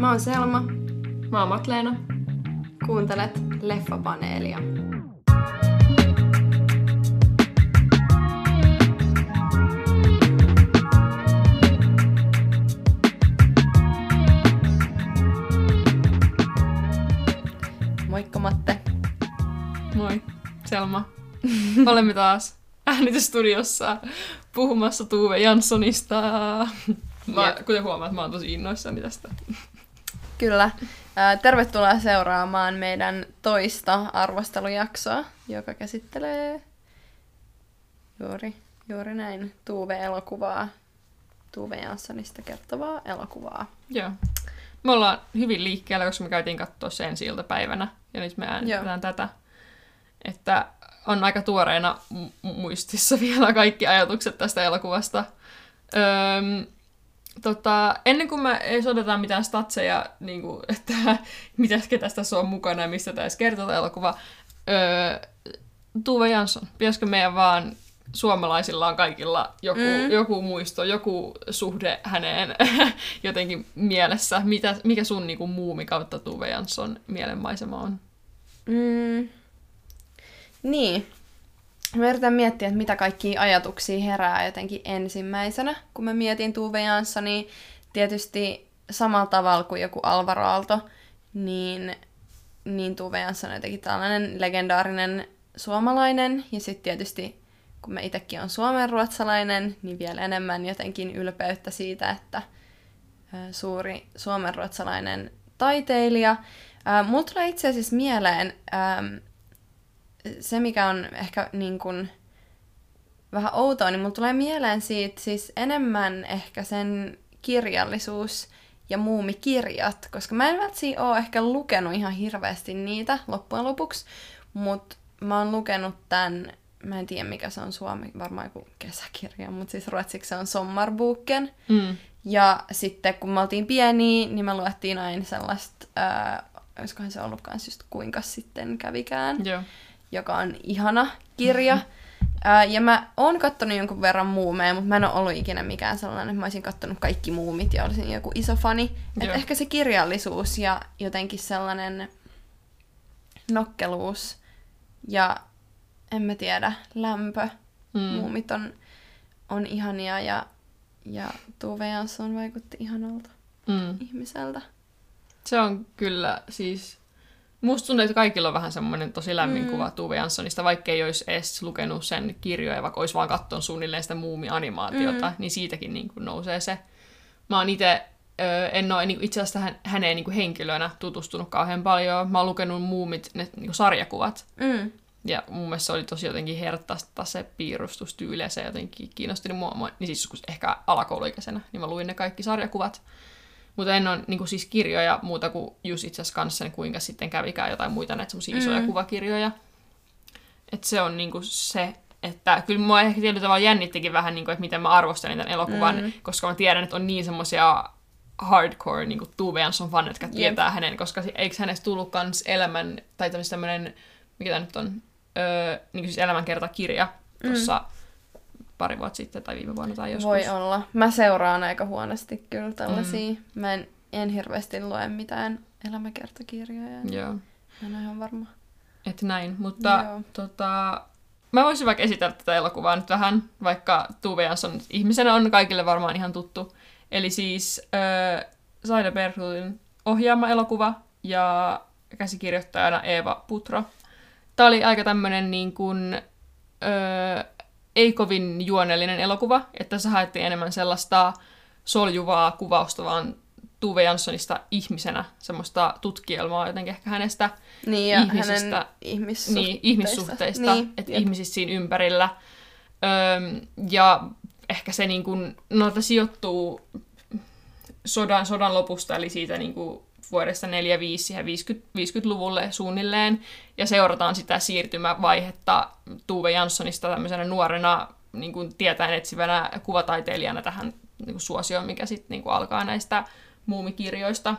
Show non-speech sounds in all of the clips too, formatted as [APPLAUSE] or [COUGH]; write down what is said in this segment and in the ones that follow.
Mä oon Selma. Mä oon Matleena. Kuuntelet Leffapaneelia. Moikka Matte. Moi, Selma. [LAUGHS] Olemme taas äänitystudiossa puhumassa Tuve Janssonista. Mä, Jep. kuten huomaat, mä oon tosi innoissani tästä. Kyllä. Tervetuloa seuraamaan meidän toista arvostelujaksoa, joka käsittelee juuri, juuri näin Tuve-elokuvaa. Tuve Janssonista kertovaa elokuvaa. Joo. Me ollaan hyvin liikkeellä, koska me käytiin katsoa sen ensi päivänä ja nyt me äänitetään tätä. Että on aika tuoreena mu- muistissa [LAUGHS] vielä kaikki ajatukset tästä elokuvasta. Öm, tota, ennen kuin me ei otetaan mitään statseja, niin kuin, [LAUGHS] että mitä tässä on mukana ja mistä tämä edes kertoo elokuva, öö, Tuve Jansson, pitäisikö meidän vaan suomalaisilla on kaikilla joku, Mm. mm. joku muisto, joku suhde häneen [LAUGHS] jotenkin mielessä. Mitä, mikä sun niinku, muumi kautta Tuve Jansson mielenmaisema on? Mm. Niin. Mä yritän miettiä, että mitä kaikkia ajatuksia herää jotenkin ensimmäisenä, kun mä mietin Tuve Janssonia. Tietysti samalla tavalla kuin joku Alvaro Aalto, niin, niin Tuve Jansson on jotenkin tällainen legendaarinen suomalainen. Ja sitten tietysti, kun mä itsekin on suomenruotsalainen, niin vielä enemmän jotenkin ylpeyttä siitä, että suuri suomenruotsalainen taiteilija. Mulla tulee itse asiassa mieleen se, mikä on ehkä niin kuin vähän outoa, niin mulla tulee mieleen siitä siis enemmän ehkä sen kirjallisuus ja muumikirjat, koska mä en välttämättä ole ehkä lukenut ihan hirveästi niitä loppujen lopuksi, mutta mä oon lukenut tämän, mä en tiedä mikä se on suomi, varmaan joku kesäkirja, mutta siis ruotsiksi se on Sommarboken. Mm. Ja sitten kun me oltiin pieniä, niin me luettiin aina sellaista, ää, olisikohan se ollut kans just kuinka sitten kävikään, Joo. Joka on ihana kirja. Ää, ja mä oon kattonut jonkun verran muumeja, mutta mä en ole ollut ikinä mikään sellainen, että mä olisin kattonut kaikki muumit ja olisin joku iso fani. Et ehkä se kirjallisuus ja jotenkin sellainen nokkeluus ja en mä tiedä, lämpö. Mm. Muumit on, on ihania ja, ja Tuve Jansson vaikutti ihanalta Mm. ihmiseltä. Se on kyllä siis... Musta tuntuu, että kaikilla on vähän semmoinen tosi lämmin Mm. kuva Tuve Janssonista, vaikka ei olisi edes lukenut sen kirjoja, vaikka olisi vaan katsonut suunnilleen sitä muumianimaatiota, Mm. niin siitäkin niin kuin nousee se. Mä oon itse, en ole niin itse asiassa hän, häneen niin kuin henkilönä tutustunut kauhean paljon. Mä oon lukenut muumit, ne niin kuin sarjakuvat, Mm. ja mun mielestä se oli tosi jotenkin herttaista se piirustustyyli ja se jotenkin kiinnosti mua. mua- Niin siis ehkä alakouluikäisenä, niin mä luin ne kaikki sarjakuvat. Mutta en ole niin siis kirjoja muuta kuin just itse asiassa kanssa ne, kuinka sitten kävikään jotain muita näitä semmosia Mm. isoja kuvakirjoja. Et se on niinku se, että kyllä mua ehkä tietyllä tavalla jännittikin vähän, niinku, että miten mä arvostelin tämän elokuvan, Mm. mm. koska mä tiedän, että on niin semmoisia hardcore niin kuin Tuve Jansson fanit, jotka tietää hänen, koska eikö hänestä tullut kans elämän, tai tämmöinen mikä tämä nyt on, öö, niin kuin siis elämänkertakirja tuossa pari vuotta sitten tai viime vuonna tai joskus. Voi olla. Mä seuraan aika huonosti kyllä tällaisia. Mm. Mä en, en hirveästi lue mitään elämäkertakirjoja. niin Joo. Mä en ole ihan varma. Että näin, mutta Joo. tota, mä voisin vaikka esitellä tätä elokuvaa nyt vähän, vaikka Tuve Jansson ihmisenä on kaikille varmaan ihan tuttu. Eli siis äh, Saida Berghutin ohjaama elokuva ja käsikirjoittajana Eeva Putro. Tämä oli aika tämmöinen niin kuin, ei kovin juonellinen elokuva, että tässä haettiin enemmän sellaista soljuvaa kuvausta vaan Tuve Janssonista ihmisenä, semmoista tutkielmaa jotenkin ehkä hänestä Niin, ja ihmisistä- hänen ihmissuhteista. niin, ihmissuhteista, Niin, että jep. ihmisistä siinä ympärillä. Öm, ja ehkä se niin kuin, no, sijoittuu sodan, sodan lopusta, eli siitä niin kuin vuodesta 45 siihen 50, 50-luvulle suunnilleen, ja seurataan sitä siirtymävaihetta Tuve Janssonista tämmöisenä nuorena niin kuin tietäen etsivänä kuvataiteilijana tähän niin kuin suosioon, mikä sitten niin alkaa näistä muumikirjoista.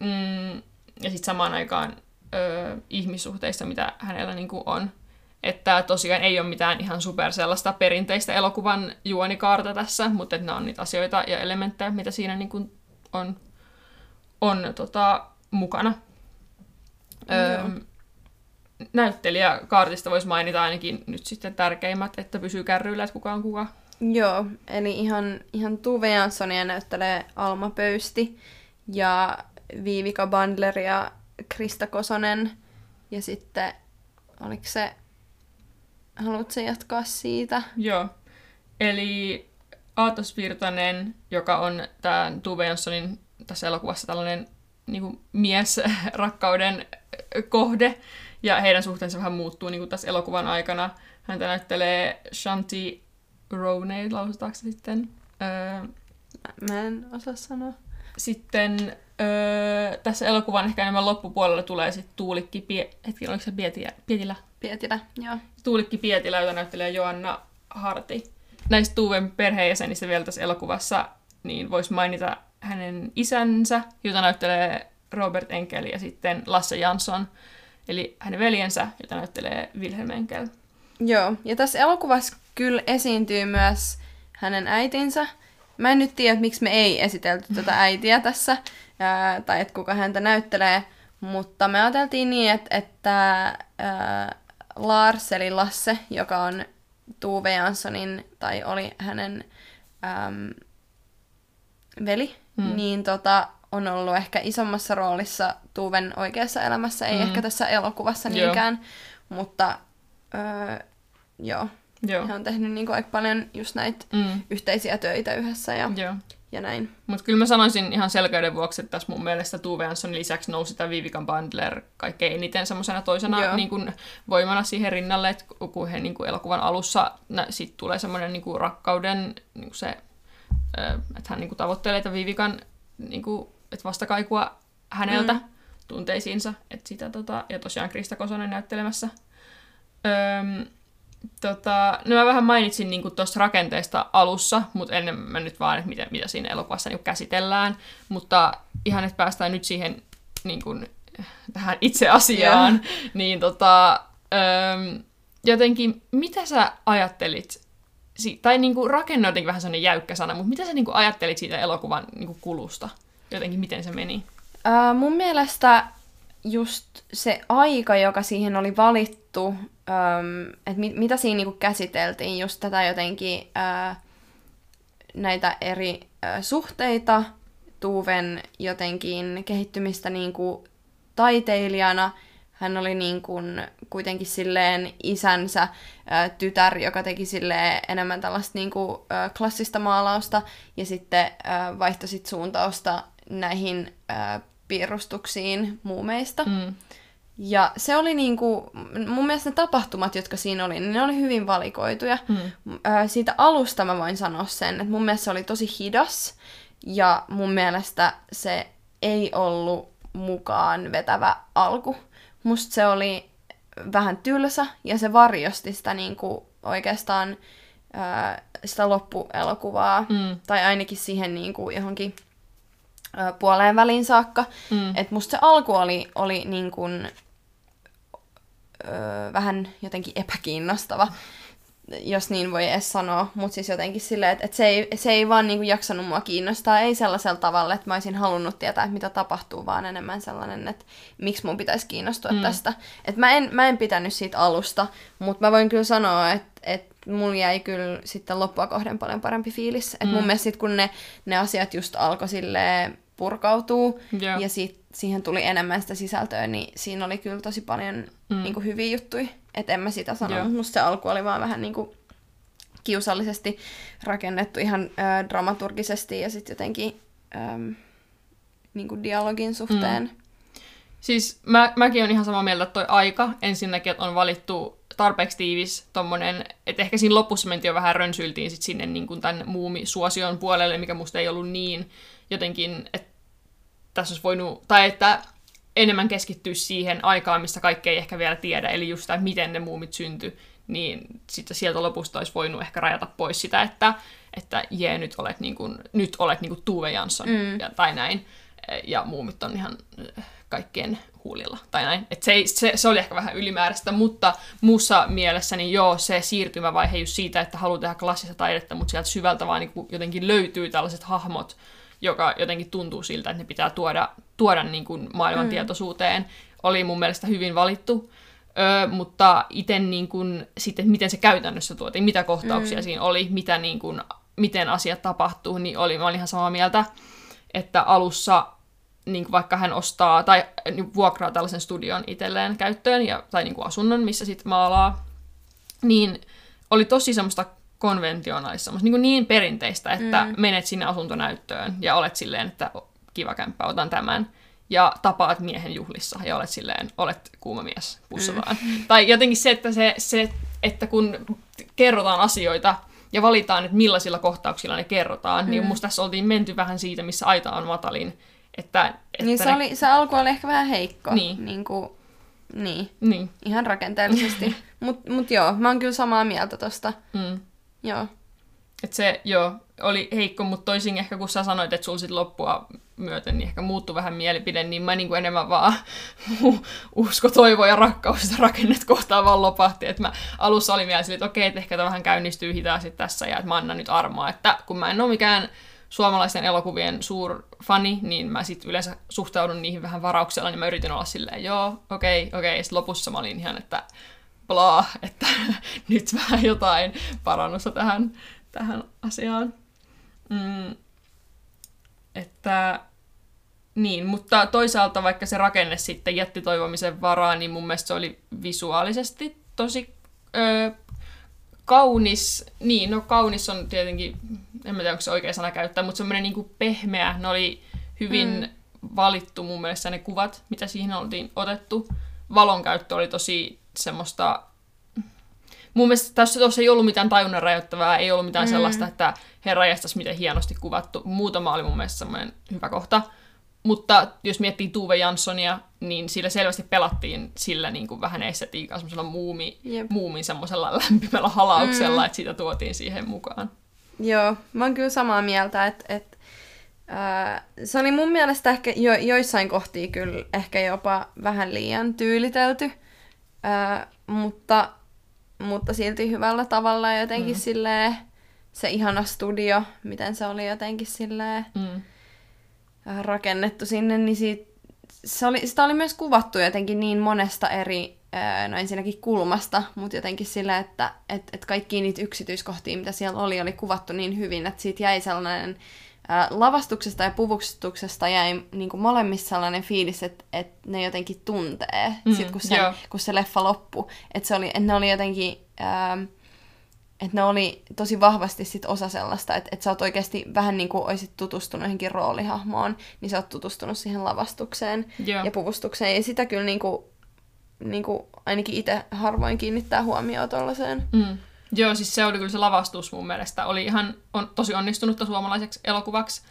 Mm, ja sitten samaan aikaan ö, ihmissuhteista, mitä hänellä niin kuin on. Että tosiaan ei ole mitään ihan super sellaista perinteistä elokuvan juonikaarta tässä, mutta nämä on niitä asioita ja elementtejä, mitä siinä niin kuin on, on tota, mukana. Öö, näyttelijäkaartista voisi mainita ainakin nyt sitten tärkeimmät, että pysyy kärryillä, että kuka on kuka. Joo, eli ihan, ihan Tuve Janssonia näyttelee Alma Pöysti ja Viivika Bandler ja Krista Kosonen. Ja sitten, oliko se, haluatko jatkaa siitä? Joo. Eli Aatos Virtanen, joka on tämä Tuve Janssonin tässä elokuvassa tällainen niin kuin mies [LAUGHS] rakkauden kohde, ja heidän suhteensa vähän muuttuu niin kuin tässä elokuvan aikana. Häntä näyttelee Shanti Roney, lausutaanko se sitten? Öö, Mä en osaa sanoa. sitten öö, tässä elokuvan ehkä enemmän loppupuolella tulee sitten Tuulikki, Pie- hetki, oliko se Pietilä? Pietilä? Pietilä, joo. Tuulikki Pietilä, jota näyttelee Joanna Harti. Näistä Tuven perheenjäsenistä vielä tässä elokuvassa, niin voisi mainita hänen isänsä, jota näyttelee Robert Enkel, ja sitten Lasse Jansson, eli hänen veljensä, jota näyttelee Wilhelm Enkel. Joo, ja tässä elokuvassa kyllä esiintyy myös hänen äitinsä. Mä en nyt tiedä, miksi me ei esitelty tätä [LAUGHS] äitiä tässä, ää, tai että kuka häntä näyttelee, mutta me ajateltiin niin, että, että ää, Lars eli Lasse, joka on Tuve Janssonin, tai oli hänen äm, veli, Mm. mm. niin tota, on ollut ehkä isommassa roolissa Tuven oikeassa elämässä, ei Mm. mm. ehkä tässä elokuvassa Joo. niinkään, mutta öö, joo, Joo. he on tehnyt niinku aika paljon just näitä Mm. yhteisiä töitä yhdessä ja, Joo. ja näin. Mutta kyllä mä sanoisin ihan selkeyden vuoksi, että tässä mun mielestä Tuve Janssonin lisäksi nousi tämä Vivikan Bandler kaikkein eniten semmoisena toisena Joo. niin kun, voimana siihen rinnalle, että kun he niin kun elokuvan alussa nä, sit tulee semmoinen niin rakkauden, niin kun se, että hän niin kun tavoittelee tämän Vivikan niin kun, että vastakaikua häneltä mm. Tunteisiinsa. Että sitä, tota, ja tosiaan Krista Kosonen näyttelemässä. Öm, Tota, no mä vähän mainitsin niin tuosta rakenteesta alussa, mutta enemmän nyt vaan, että mitä, mitä siinä elokuvassa niin käsitellään. Mutta ihan, että päästään nyt siihen niin kuin, tähän itse asiaan, niin tota, öm, jotenkin, mitä sä ajattelit, tai niin kuin rakenne on jotenkin vähän sellainen jäykkä sana, mutta mitä sä niin kuin ajattelit siitä elokuvan niin kuin kulusta? Jotenkin, miten se meni? Öö, mun mielestä just se aika, joka siihen oli valittu, että mit, mitä siinä niinku käsiteltiin, just tätä jotenkin öö, näitä eri öö, suhteita, Tuven jotenkin kehittymistä niinku taiteilijana. Hän oli niin kuin kuitenkin silleen isänsä tytär, joka teki silleen enemmän tällaista niin kuin, klassista maalausta ja sitten ö, vaihtoi sit suuntausta näihin piirustuksiin muumeista. Mm. Ja se oli niinku, mun mielestä ne tapahtumat, jotka siinä oli, niin ne oli hyvin valikoituja. Mm. Ö, siitä alusta mä voin sanoa sen, että mun mielestä se oli tosi hidas ja mun mielestä se ei ollut mukaan vetävä alku. Musta se oli vähän tylsä ja se varjosti sitä niinku oikeastaan ö, sitä loppuelokuvaa. Mm. Tai ainakin siihen niinku johonkin ö, puoleen väliin saakka. Mm. Et musta se alku oli, oli niin kuin, öö, vähän jotenkin epäkiinnostava, jos niin voi edes sanoa. Mutta siis jotenkin silleen, että et se, ei, se ei vaan niinku jaksanut mua kiinnostaa. Ei sellaisella tavalla, että mä olisin halunnut tietää, että mitä tapahtuu, vaan enemmän sellainen, että miksi mun pitäisi kiinnostua Mm. tästä. Et mä, en, mä en pitänyt siitä alusta, mutta mä voin kyllä sanoa, että et mulla jäi kyllä sitten loppua kohden paljon parempi fiilis. Et Mm. mun mielestä sit, kun ne, ne asiat just alkoi silleen purkautuu, Joo. ja sit, siihen tuli enemmän sitä sisältöä, niin siinä oli kyllä tosi paljon Mm. mm. niinku, hyviä juttuja. Että en mä sitä sano, musta se alku oli vaan vähän niinku, kiusallisesti rakennettu ihan ö, dramaturgisesti ja sitten jotenkin ö, niinku dialogin suhteen. Mm. Siis mä, mäkin on ihan samaa mieltä, että toi aika ensinnäkin, että on valittu tarpeeksi tiivis tommonen, että ehkä siinä lopussa mentiin jo vähän rönsyiltiin sit sinne niin kuin tämän muumisuosion puolelle, mikä musta ei ollut niin jotenkin, että tässä olisi voinut, tai että enemmän keskittyä siihen aikaan, mistä kaikki ei ehkä vielä tiedä, eli just että miten ne muumit syntyi, niin sitten sieltä lopusta olisi voinut ehkä rajata pois sitä, että, että jee, nyt olet, niin kuin, nyt olet niin kuin Tuve Jansson, Mm. ja, tai näin, ja muumit on ihan äh, kaikkien huulilla, tai näin. Et se, ei- se, se oli ehkä vähän ylimääräistä, mutta muussa mielessä niin joo, se siirtymävaihe just siitä, että haluaa tehdä klassista taidetta, mutta sieltä syvältä vaan niin jotenkin löytyy tällaiset hahmot, joka jotenkin tuntuu siltä, että ne pitää tuoda, tuoda niin kuin maailman mm. tietoisuuteen, oli mun mielestä hyvin valittu. Ö, mutta itse niin kuin, sitten, miten se käytännössä tuotiin, mitä kohtauksia mm. siinä oli, mitä niin kuin, miten asiat tapahtuu, niin oli, mä olin ihan samaa mieltä, että alussa niin kuin vaikka hän ostaa tai niin vuokraa tällaisen studion itselleen käyttöön ja, tai niin kuin asunnon, missä sitten maalaa, niin oli tosi semmoista konventionaalista, niin, niin perinteistä, että mm. menet sinne asuntonäyttöön ja olet silleen, että kiva kämppä, otan tämän. Ja tapaat miehen juhlissa ja olet silleen, olet kuuma mies, pussa mm. vaan. Tai jotenkin se, että, se, se, että kun kerrotaan asioita ja valitaan, että millaisilla kohtauksilla ne kerrotaan, niin mm. niin musta tässä oltiin menty vähän siitä, missä aita on matalin. Että, että niin se, ne... oli, se alku oli ehkä vähän heikko. Niin. niin kuin niin. niin. Ihan rakenteellisesti. [LAUGHS] Mutta mut joo, mä oon kyllä samaa mieltä tosta. Mm. Joo. Et se, joo, oli heikko, mutta toisin ehkä kun sä sanoit, että sulla sit loppua myöten niin ehkä muuttui vähän mielipide, niin mä niin enemmän vaan [LAUGHS] usko, toivo ja rakkaus sitä rakennet kohtaan vaan lopahti. Et mä alussa olin vielä että okei, että ehkä tämä vähän käynnistyy hitaasti tässä ja että mä annan nyt armoa, että kun mä en ole mikään suomalaisten elokuvien suur fani, niin mä sitten yleensä suhtaudun niihin vähän varauksella, niin mä yritin olla silleen, joo, okei, okei, sitten lopussa mä olin ihan, että bla, että [LAUGHS] nyt vähän jotain parannusta tähän, tähän asiaan. Mm, että niin, mutta toisaalta vaikka se rakenne sitten jätti toivomisen varaa, niin mun mielestä se oli visuaalisesti tosi ö, kaunis. Niin, no kaunis on tietenkin, en mä tiedä onko se oikea sana käyttää, mutta semmoinen niin pehmeä. Ne oli hyvin mm. valittu mun mielestä ne kuvat, mitä siihen oltiin otettu. Valon käyttö oli tosi semmoista... Mun mielestä tässä tuossa ei ollut mitään tajunnan rajoittavaa, ei ollut mitään mm. sellaista, että herra miten hienosti kuvattu. Muutama oli mun mielestä semmoinen hyvä kohta. Mutta jos miettii Tuve Janssonia, niin sillä selvästi pelattiin sillä niin kuin vähän estetiikkaa, semmoisella muumi, yep. muumin semmoisella lämpimällä halauksella, mm. että sitä tuotiin siihen mukaan. Joo, mä oon kyllä samaa mieltä, että, että äh, se oli mun mielestä ehkä jo, joissain kohtia kyllä ehkä jopa vähän liian tyylitelty, äh, mutta, mutta silti hyvällä tavalla jotenkin mm. silleen se ihana studio, miten se oli jotenkin silleen... Mm rakennettu sinne, niin siitä, se oli, sitä oli myös kuvattu jotenkin niin monesta eri, no ensinnäkin kulmasta, mutta jotenkin sillä, että et, et kaikki niitä yksityiskohtia, mitä siellä oli, oli kuvattu niin hyvin, että siitä jäi sellainen lavastuksesta ja puvustuksesta jäi niin kuin molemmissa sellainen fiilis, että, että ne jotenkin tuntee, mm, sit kun, se, kun se leffa loppui. Että, se oli, että ne oli jotenkin... Ää, että ne oli tosi vahvasti sit osa sellaista, että, että sä oot oikeasti vähän niin kuin olisit tutustunut johonkin roolihahmoon, niin sä oot tutustunut siihen lavastukseen Joo. ja puvustukseen. Ja sitä kyllä niin kuin, niin kuin ainakin itse harvoin kiinnittää huomioon tuollaiseen. Mm. Joo, siis se oli kyllä se lavastus mun mielestä. Oli ihan on, tosi onnistunutta suomalaiseksi elokuvaksi,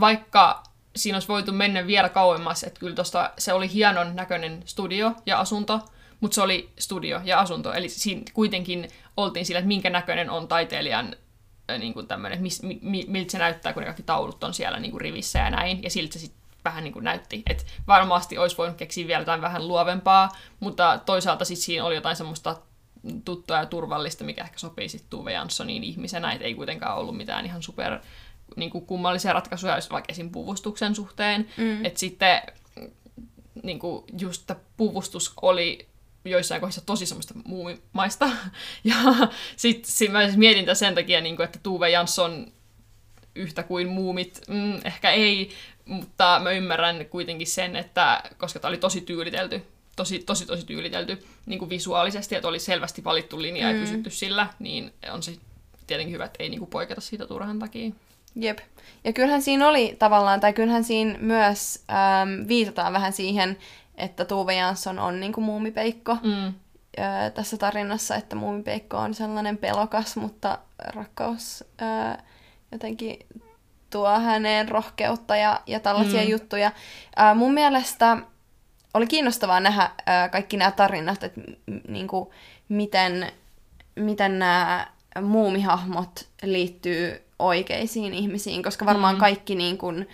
vaikka siinä olisi voitu mennä vielä kauemmas, että kyllä tosta, se oli hienon näköinen studio ja asunto, mutta se oli studio ja asunto, eli siinä kuitenkin oltiin sillä, että minkä näköinen on taiteilijan niin kuin tämmöinen, mis, mi, miltä se näyttää, kun ne kaikki taulut on siellä niin kuin rivissä ja näin, ja siltä se sitten vähän niin kuin näytti. että varmasti olisi voinut keksiä vielä jotain vähän luovempaa, mutta toisaalta sitten siinä oli jotain semmoista tuttua ja turvallista, mikä ehkä sopii sitten Tuve Janssoniin ihmisenä, että ei kuitenkaan ollut mitään ihan super niin kuin kummallisia ratkaisuja, jos vaikka esim. puvustuksen suhteen. Mm. Että sitten niin kuin just puvustus oli joissain kohdissa tosi semmoista muumimaista. [LAUGHS] Ja sitten sit mä siis mietin sen takia, niin kuin, että Tuve Jansson yhtä kuin muumit, mm, ehkä ei, mutta mä ymmärrän kuitenkin sen, että koska tämä oli tosi tyylitelty, tosi, tosi, tosi tyylitelty niin kuin visuaalisesti, että oli selvästi valittu linja mm. ja pysytty sillä, niin on se tietenkin hyvä, että ei niin kuin poiketa siitä turhan takia. Jep. Ja kyllähän siinä oli tavallaan, tai kyllähän siinä myös ähm, viitataan vähän siihen, että Tuve Jansson on niin kuin muumipeikko mm. öö, tässä tarinassa, että muumipeikko on sellainen pelokas, mutta rakkaus öö, jotenkin tuo häneen rohkeutta ja, ja tällaisia mm. juttuja. Öö, mun mielestä oli kiinnostavaa nähdä kaikki nämä tarinat, että m- niin kuin, miten, miten nämä muumihahmot liittyy oikeisiin ihmisiin, koska varmaan mm. kaikki niin kuin,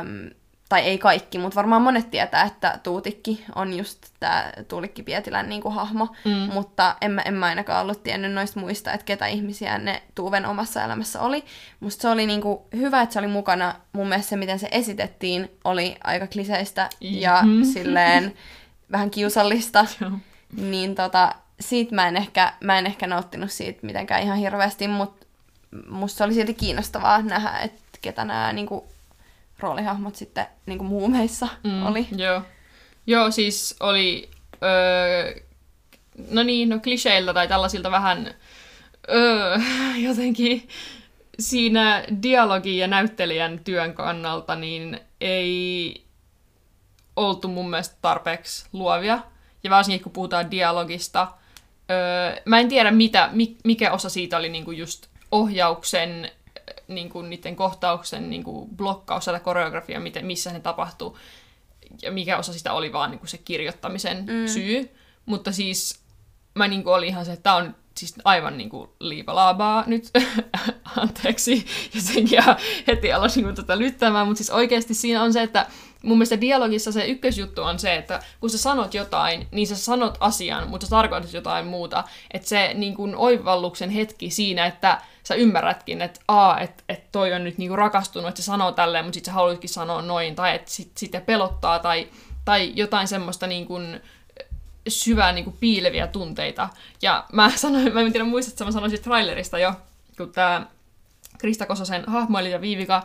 äm, tai ei kaikki, mutta varmaan monet tietää, että Tuutikki on just tämä Tuulikki Pietilän niin kuin hahmo, mm. mutta en mä, en mä ainakaan ollut tiennyt noista muista, että ketä ihmisiä ne Tuuven omassa elämässä oli. Musta se oli niin kuin hyvä, että se oli mukana. Mun mielestä se, miten se esitettiin, oli aika kliseistä ja mm. [LAUGHS] silleen vähän kiusallista. niin tota, siitä mä en, ehkä, mä en ehkä nauttinut siitä mitenkään ihan hirveästi, mutta musta oli silti kiinnostavaa nähdä, että ketä nämä niin kuin, roolihahmot sitten niin kuin muumeissa mm, oli. Joo. joo, siis oli öö, no niin, no kliseillä tai tällaisilta vähän öö, [LAUGHS] jotenkin siinä dialogin ja näyttelijän työn kannalta niin ei oltu mun mielestä tarpeeksi luovia. Ja varsinkin kun puhutaan dialogista, öö, mä en tiedä mitä, mikä osa siitä oli niinku just ohjauksen niin kuin niiden kohtauksen niin kuin blokkaus tai koreografia, miten, missä ne tapahtuu, ja mikä osa sitä oli vaan niin kuin se kirjoittamisen mm. syy. Mutta siis mä niin kuin olin ihan se, että tämä on siis aivan niin kuin liipalaabaa nyt, [LAUGHS] anteeksi, jotenkin ja heti aloin niin tätä lyttämään, mutta siis oikeasti siinä on se, että mun mielestä dialogissa se ykkösjuttu on se, että kun sä sanot jotain, niin sä sanot asian, mutta sä tarkoitat jotain muuta. Että se niin kuin oivalluksen hetki siinä, että sä ymmärrätkin, että a, että et toi on nyt niin rakastunut, että se sanoo tälleen, mutta sit sä haluatkin sanoa noin, tai että sit, sitä pelottaa, tai, tai jotain semmoista niin kuin, syvää niin kuin piileviä tunteita. Ja mä [LAUGHS] sanoin, mä en tiedä muistatko, mä sanoin siitä trailerista jo, kun tämä Krista Kososen hahmoilija Viivika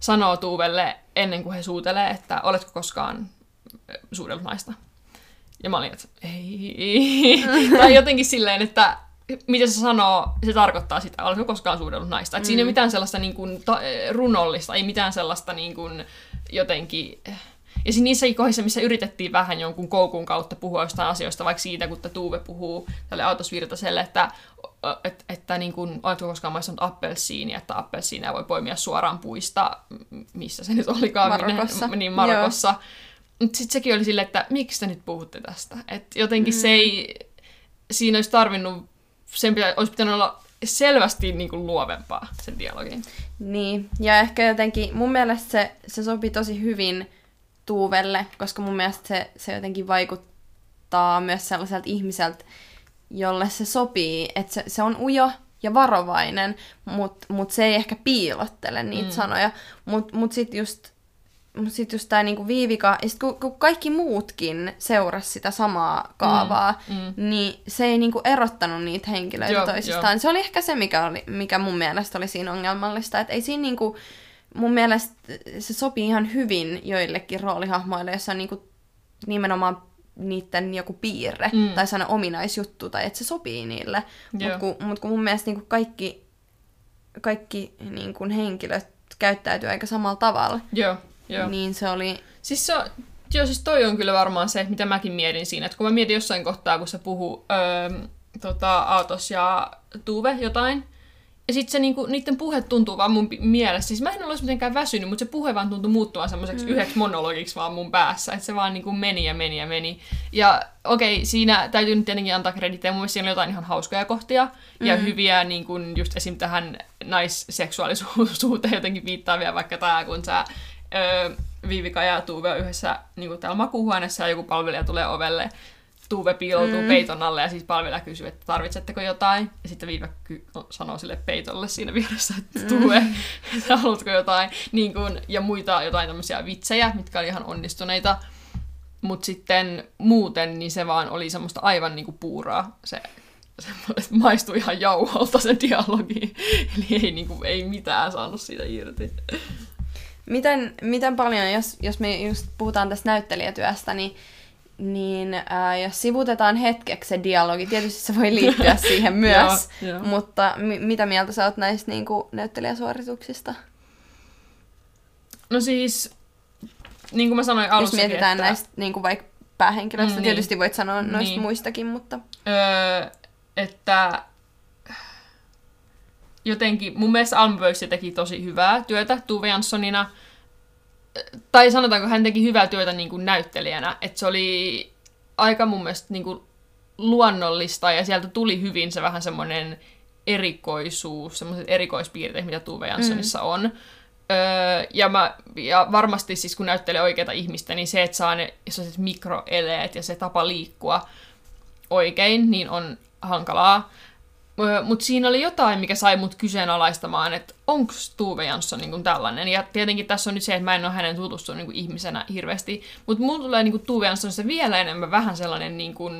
sanoo Tuuvelle ennen kuin he suutelee, että oletko koskaan suudellut naista. Ja mä olin, että ei. [LAUGHS] tai jotenkin silleen, että mitä se sanoo, se tarkoittaa sitä, oletko koskaan suudellut naista. Mm. siinä ei ole mitään sellaista niin kuin, ta- runollista, ei mitään sellaista niin kuin, jotenkin ja siis niissä kohdissa, missä yritettiin vähän jonkun koukun kautta puhua jostain asioista, vaikka siitä, kun Tuve puhuu tälle autosvirtaselle, että, että, että niin kuin, oletko koskaan maistanut appelsiinia, että appelsiinia voi poimia suoraan puista, missä se nyt olikaan. Marokossa. Minne, niin, Marokossa. Mutta sitten sekin oli silleen, että miksi te nyt puhutte tästä? Että jotenkin mm. se ei, siinä olisi tarvinnut, sen pitä, olisi pitänyt olla selvästi niin kuin luovempaa sen dialogin. Niin, ja ehkä jotenkin mun mielestä se, se sopii tosi hyvin Tuuvelle, koska mun mielestä se, se jotenkin vaikuttaa myös sellaiselta ihmiseltä, jolle se sopii, että se, se on ujo ja varovainen, mutta mut se ei ehkä piilottele niitä mm. sanoja. Mutta mut sitten just, mut sit just tämä niinku Viivika, ja sit kun, kun kaikki muutkin seurasi sitä samaa kaavaa, mm. Mm. niin se ei niinku erottanut niitä henkilöitä joo, toisistaan. Jo. Se oli ehkä se, mikä, oli, mikä mun mielestä oli siinä ongelmallista, että ei siinä niinku mun mielestä se sopii ihan hyvin joillekin roolihahmoille, jossa on niinku nimenomaan niiden joku piirre mm. tai sana ominaisjuttu, tai että se sopii niille. Mutta kun, mut kun mun mielestä niinku kaikki, kaikki niinku henkilöt käyttäytyy aika samalla tavalla, Joo, jo. niin se oli... Siis se on, joo, siis toi on kyllä varmaan se, mitä mäkin mietin siinä, että kun mä mietin jossain kohtaa, kun se puhuu öö, tota, Aatos ja Tuve jotain, ja sitten se niinku, niiden puhe tuntuu vaan mun mielessä. Siis mä en olisi mitenkään väsynyt, mutta se puhe vaan tuntui muuttuvan semmoiseksi mm. yhdeksi monologiksi vaan mun päässä. Että se vaan niinku meni ja meni ja meni. Ja okei, okay, siinä täytyy nyt tietenkin antaa kredittiä. Mun mielestä siinä oli jotain ihan hauskoja kohtia. Mm. Ja hyviä niinku, just esim. tähän naisseksuaalisuuteen jotenkin viittaavia, vaikka tää, kun sä öö, Viivika ja Tuve yhdessä niin täällä makuuhuoneessa ja joku palvelija tulee ovelle Tuve piiloutuu mm. peiton alle ja siis palvelija kysyy, että tarvitsetteko jotain. Ja sitten Viiva ky- no, sanoo sille peitolle siinä vieressä, että mm. Tuve, että haluatko jotain. Niin kun, ja muita jotain tämmöisiä vitsejä, mitkä oli ihan onnistuneita. Mutta sitten muuten, niin se vaan oli semmoista aivan niinku puuraa. Se, se maistui ihan jauholta se dialogi. [LAUGHS] Eli ei, niinku, ei mitään saanut siitä irti. Miten, miten paljon, jos, jos me just puhutaan tästä näyttelijätyöstä, niin niin äh, jos sivutetaan hetkeksi se dialogi, tietysti se voi liittyä [LAUGHS] siihen myös, joo, joo. mutta m- mitä mieltä sä oot näistä niin kuin, näyttelijäsuorituksista? No siis, niin kuin mä sanoin alussa. Jos mietitään että... näistä niin kuin vaikka päähenkilöistä, mm, niin. tietysti voit sanoa noista niin. muistakin, mutta... Öö, että jotenkin, mun mielestä Alma teki tosi hyvää työtä Tuve Janssonina, tai sanotaanko hän teki hyvää työtä niin kuin näyttelijänä, että se oli aika mun mielestä niin kuin luonnollista ja sieltä tuli hyvin se vähän semmoinen erikoisuus, semmoiset erikoispiirteet, mitä Tuve Janssonissa mm. on. Öö, ja, mä, ja varmasti siis kun näyttelee oikeita ihmistä, niin se, että saa ne sellaiset mikroeleet ja se tapa liikkua oikein, niin on hankalaa. Mutta siinä oli jotain, mikä sai mut kyseenalaistamaan, että onko Tuve Jansson niin tällainen. Ja tietenkin tässä on nyt se, että mä en ole hänen tutustunut niin ihmisenä hirveästi. Mutta mulla tulee niin Tuve Janssonista vielä enemmän vähän sellainen niin kuin,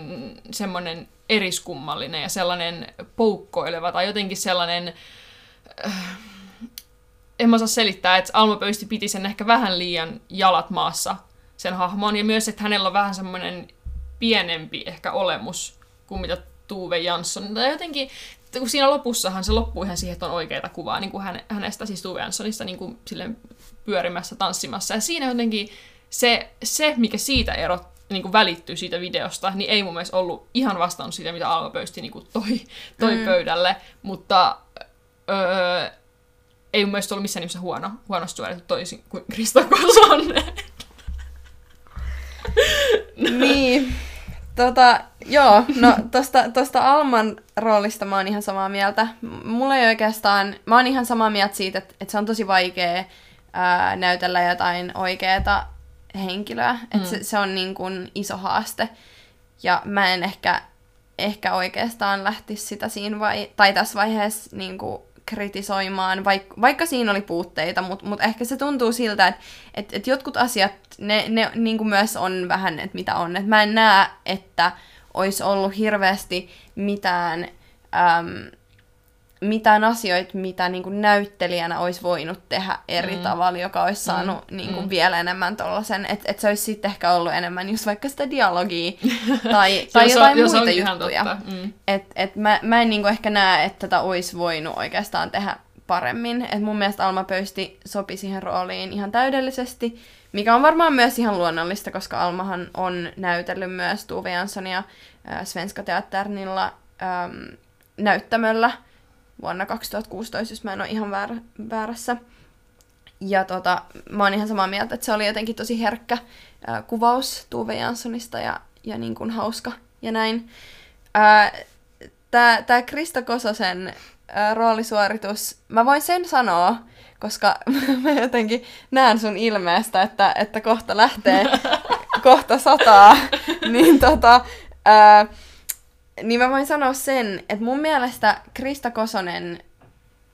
eriskummallinen ja sellainen poukkoileva tai jotenkin sellainen... Äh, en mä saa selittää, että Alma Pöysti piti sen ehkä vähän liian jalat maassa, sen hahmon, ja myös, että hänellä on vähän semmoinen pienempi ehkä olemus kuin mitä Tuve Jansson. Tai jotenkin, kun siinä lopussahan se loppuu ihan siihen, että on oikeita kuvaa niin kuin hänestä, siis Tuve Janssonista niin kuin silleen pyörimässä, tanssimassa. Ja siinä jotenkin se, se mikä siitä erot, niin kuin välittyy siitä videosta, niin ei mun mielestä ollut ihan vastannut siitä, mitä Alma Pöysti niin kuin toi, toi mm. pöydälle. Mutta öö, ei mun mielestä ollut missään nimessä huono, huonosti suoritettu toisin kuin Krista Kosonen. niin. [LAUGHS] Tota, joo, no tosta, tosta Alman roolista mä oon ihan samaa mieltä. Mulla ei oikeastaan, mä oon ihan samaa mieltä siitä, että, että se on tosi vaikea ää, näytellä jotain oikeeta henkilöä. Mm. Että se, se on niin kuin iso haaste. Ja mä en ehkä, ehkä oikeastaan lähtisi sitä siinä vai, tai tässä vaiheessa niin kuin kritisoimaan, vaikka, vaikka siinä oli puutteita, mutta mut ehkä se tuntuu siltä, että et, et jotkut asiat, ne, ne niin kuin myös on vähän, että mitä on. Et mä en näe, että olisi ollut hirveästi mitään, äm, mitään asioita, mitä niin kuin näyttelijänä olisi voinut tehdä eri mm. tavalla, joka olisi mm. saanut mm. niin kuin mm. vielä enemmän tuollaisen, että et se olisi sitten ehkä ollut enemmän just vaikka sitä dialogia [LAUGHS] tai, tai jotain on, muita juttuja. Mm. Et, et mä, mä en niin kuin ehkä näe, että tätä olisi voinut oikeastaan tehdä paremmin. Et mun mielestä Alma Pöysti sopi siihen rooliin ihan täydellisesti, mikä on varmaan myös ihan luonnollista, koska Almahan on näytellyt myös Tuve Janssonia äh, Svenska Teatternilla ähm, näyttämöllä vuonna 2016, jos mä en ole ihan väär, väärässä. Ja tota, mä oon ihan samaa mieltä, että se oli jotenkin tosi herkkä ää, kuvaus Tuve Janssonista ja, ja niin kuin hauska ja näin. Ää, tää, tää Krista Kososen ää, roolisuoritus, mä voin sen sanoa, koska [LAUGHS] mä jotenkin näen sun ilmeestä, että, että kohta lähtee, [LAUGHS] kohta sataa, [LAUGHS] niin tota, ää, niin mä voin sanoa sen, että mun mielestä Krista Kosonen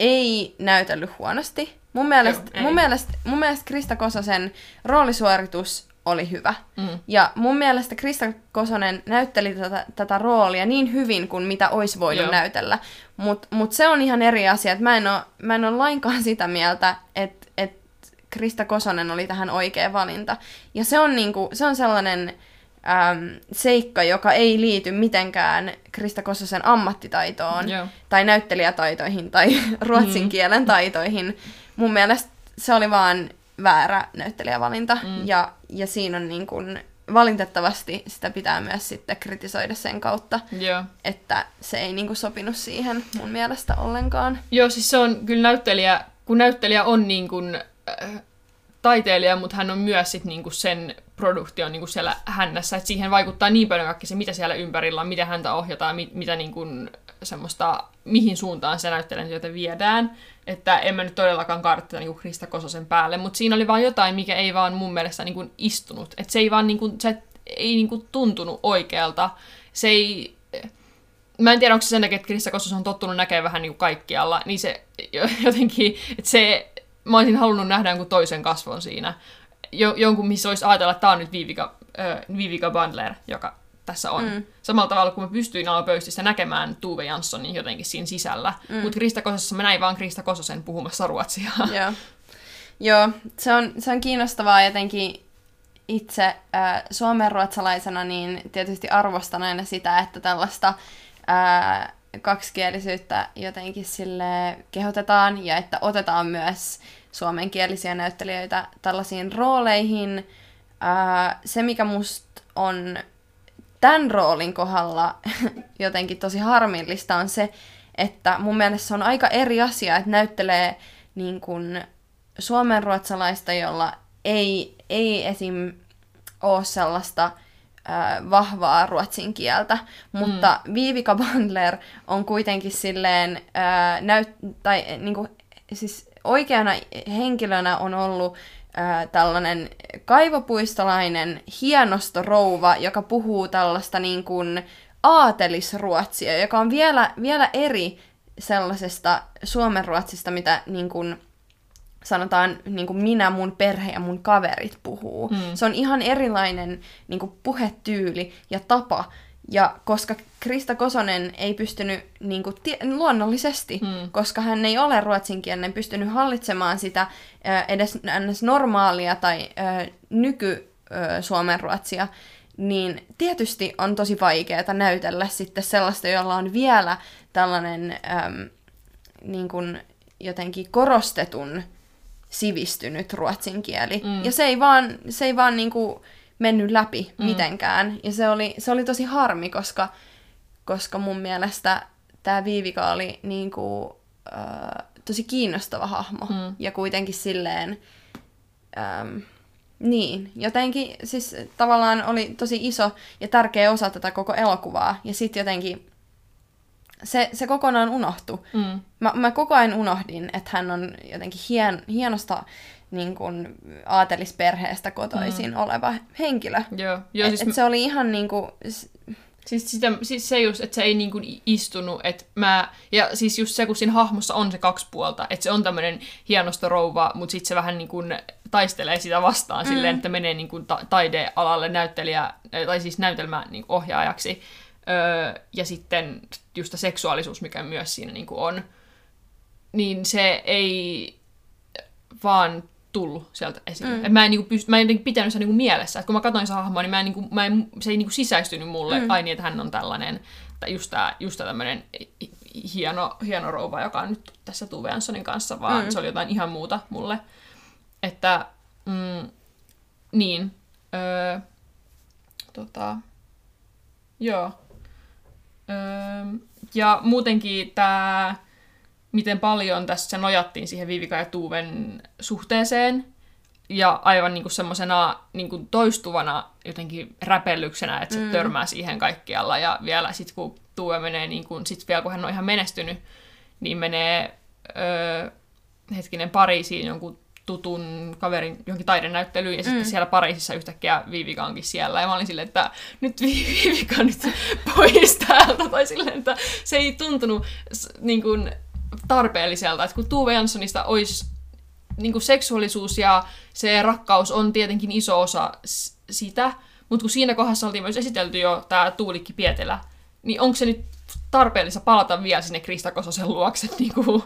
ei näytellyt huonosti. Mun mielestä, Joo, mun mielestä, mun mielestä Krista Kososen roolisuoritus oli hyvä. Mm. Ja mun mielestä Krista Kosonen näytteli tätä, tätä roolia niin hyvin kuin mitä olisi voinut Joo. näytellä. Mutta mut se on ihan eri asia. Mä en, ole, mä en ole lainkaan [LAUGHS] sitä mieltä, että et Krista Kosonen oli tähän oikea valinta. Ja se on, niinku, se on sellainen äm, seikka, joka ei liity mitenkään Krista Kososen ammattitaitoon Joo. tai näyttelijätaitoihin tai [LAUGHS] ruotsin mm. kielen taitoihin. Mun mielestä se oli vaan väärä näyttelijävalinta mm. ja, ja siinä on niin kun, valitettavasti sitä pitää myös sitten kritisoida sen kautta, Joo. että se ei niin kun, sopinut siihen mun mielestä ollenkaan. Joo, siis se on kyllä näyttelijä, kun näyttelijä on niin kun, äh, taiteilija, mutta hän on myös sit niinku sen produktio niinku siellä hännässä, että siihen vaikuttaa niin paljon kaikki se, mitä siellä ympärillä on, miten häntä ohjataan, mit, mitä niinku semmoista, mihin suuntaan se näyttelijän viedään. Että en mä nyt todellakaan kaada tätä niinku Krista Kososen päälle, mutta siinä oli vaan jotain, mikä ei vaan mun mielestä niinku istunut. Että se ei vaan niinku, se ei niinku tuntunut oikealta. Se ei, mä en tiedä, onko se sen takia, että Krista Kosos on tottunut näkemään vähän niin kuin kaikkialla, niin se [LAUGHS] jotenkin, että se mä olisin halunnut nähdä jonkun toisen kasvon siinä. Jo, jonkun, missä olisi ajatella, että tämä on nyt Vivika, äh, Vivika Bandler, joka tässä on. Mm. Samalla tavalla kuin mä pystyin olla pöystissä näkemään Tuve Janssonin jotenkin siinä sisällä. Mm. Mutta Krista Kososessa mä näin vaan Krista Kososen puhumassa ruotsia. [LAUGHS] Joo, Joo se, on, se on kiinnostavaa jotenkin itse äh, suomenruotsalaisena, niin tietysti arvostan aina sitä, että tällaista äh, kaksikielisyyttä jotenkin sille kehotetaan ja että otetaan myös suomenkielisiä näyttelijöitä tällaisiin rooleihin. se, mikä musta on tämän roolin kohdalla [LAUGHS] jotenkin tosi harmillista, on se, että mun mielestä se on aika eri asia, että näyttelee niin kuin suomenruotsalaista, jolla ei, ei esim. ole sellaista vahvaa ruotsin kieltä, mutta mm. Viivika Bandler on kuitenkin silleen, ää, näyt, tai niinku, siis oikeana henkilönä on ollut ää, tällainen kaivopuistolainen hienostorouva, joka puhuu tällaista niin kuin aatelisruotsia, joka on vielä, vielä eri sellaisesta suomenruotsista, mitä niin kuin, sanotaan niin kuin minä, mun perhe ja mun kaverit puhuu. Mm. Se on ihan erilainen niin kuin puhetyyli ja tapa. Ja koska Krista Kosonen ei pystynyt niin kuin, tie- luonnollisesti, mm. koska hän ei ole ruotsinkielinen, pystynyt hallitsemaan sitä äh, edes, normaalia tai äh, nyky äh, suomenruotsia, niin tietysti on tosi vaikeaa näytellä sitten sellaista, jolla on vielä tällainen äm, niin kuin jotenkin korostetun sivistynyt ruotsin kieli. Mm. Ja se ei vaan, se ei vaan niin kuin mennyt läpi mm. mitenkään. Ja se oli, se oli tosi harmi, koska, koska mun mielestä tämä Viivika oli niin kuin, äh, tosi kiinnostava hahmo. Mm. Ja kuitenkin silleen... Ähm, niin, jotenkin siis tavallaan oli tosi iso ja tärkeä osa tätä koko elokuvaa. Ja sitten jotenkin se, se kokonaan unohtui. Mm. Mä, mä koko ajan unohdin, että hän on jotenkin hien, hienosta niin kuin, aatelisperheestä kotoisin mm. oleva henkilö. Joo. Joo, siis et, et se oli ihan niin kuin, Siis, sitä, siis se just, että se ei niinku istunut, että mä, ja siis just se, kun siinä hahmossa on se kaksi puolta, että se on tämmöinen hienosta rouva, mutta sitten se vähän niinku taistelee sitä vastaan mm. silleen, että menee niinku ta- taidealalle näyttelijä, tai siis näytelmä niinku ohjaajaksi, öö, ja sitten just seksuaalisuus, mikä myös siinä niinku on, niin se ei vaan tullut sieltä esiin. Mm. Et mä en, niinku pyst- mä en pitänyt sitä niinku mielessä. Et kun mä katsoin sitä hahmoa, niin mä en, niinku, mä en, se ei niinku sisäistynyt mulle. Mm. Ai niin, että hän on tällainen, tai just tää, just tää tämmönen hieno, hieno rouva, joka on nyt tässä Tuve Janssonin kanssa, vaan mm. se oli jotain ihan muuta mulle. Että, mm, niin, öö, tota, joo. Öö, ja muutenkin tämä miten paljon tässä nojattiin siihen Vivika ja Tuuven suhteeseen. Ja aivan niin semmoisena niin toistuvana jotenkin räpellyksenä, että se mm. törmää siihen kaikkialla. Ja vielä sitten kun Tuve menee, niin kuin, sit vielä kun hän on ihan menestynyt, niin menee öö, hetkinen Pariisiin jonkun tutun kaverin johonkin taidenäyttelyyn, ja mm. sitten siellä Pariisissa yhtäkkiä Viivika onkin siellä, ja mä olin silleen, että nyt Viivika [LAUGHS] nyt pois täältä, tai silleen, että se ei tuntunut niin kuin, tarpeelliselta, että kun Tuve Janssonista olisi niin kuin seksuaalisuus ja se rakkaus on tietenkin iso osa sitä, mutta kun siinä kohdassa oltiin myös esitelty jo tämä Tuulikki Pietelä, niin onko se nyt tarpeellista palata vielä sinne Krista Kososen luokse, niin [LAUGHS] kuin,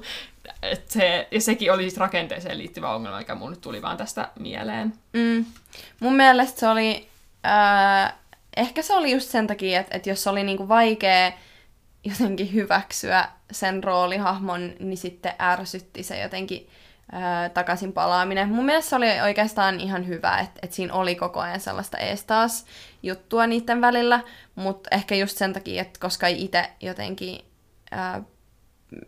että se, ja sekin oli siis rakenteeseen liittyvä ongelma, mikä mun nyt tuli vaan tästä mieleen. Mm. Mun mielestä se oli, äh, ehkä se oli just sen takia, että, että jos oli niinku vaikea jotenkin hyväksyä sen roolihahmon, niin sitten ärsytti se jotenkin ää, takaisin palaaminen. Mun mielestä se oli oikeastaan ihan hyvä, että, että siinä oli koko ajan sellaista ees taas juttua niiden välillä, mutta ehkä just sen takia, että koska ei itse jotenkin ää,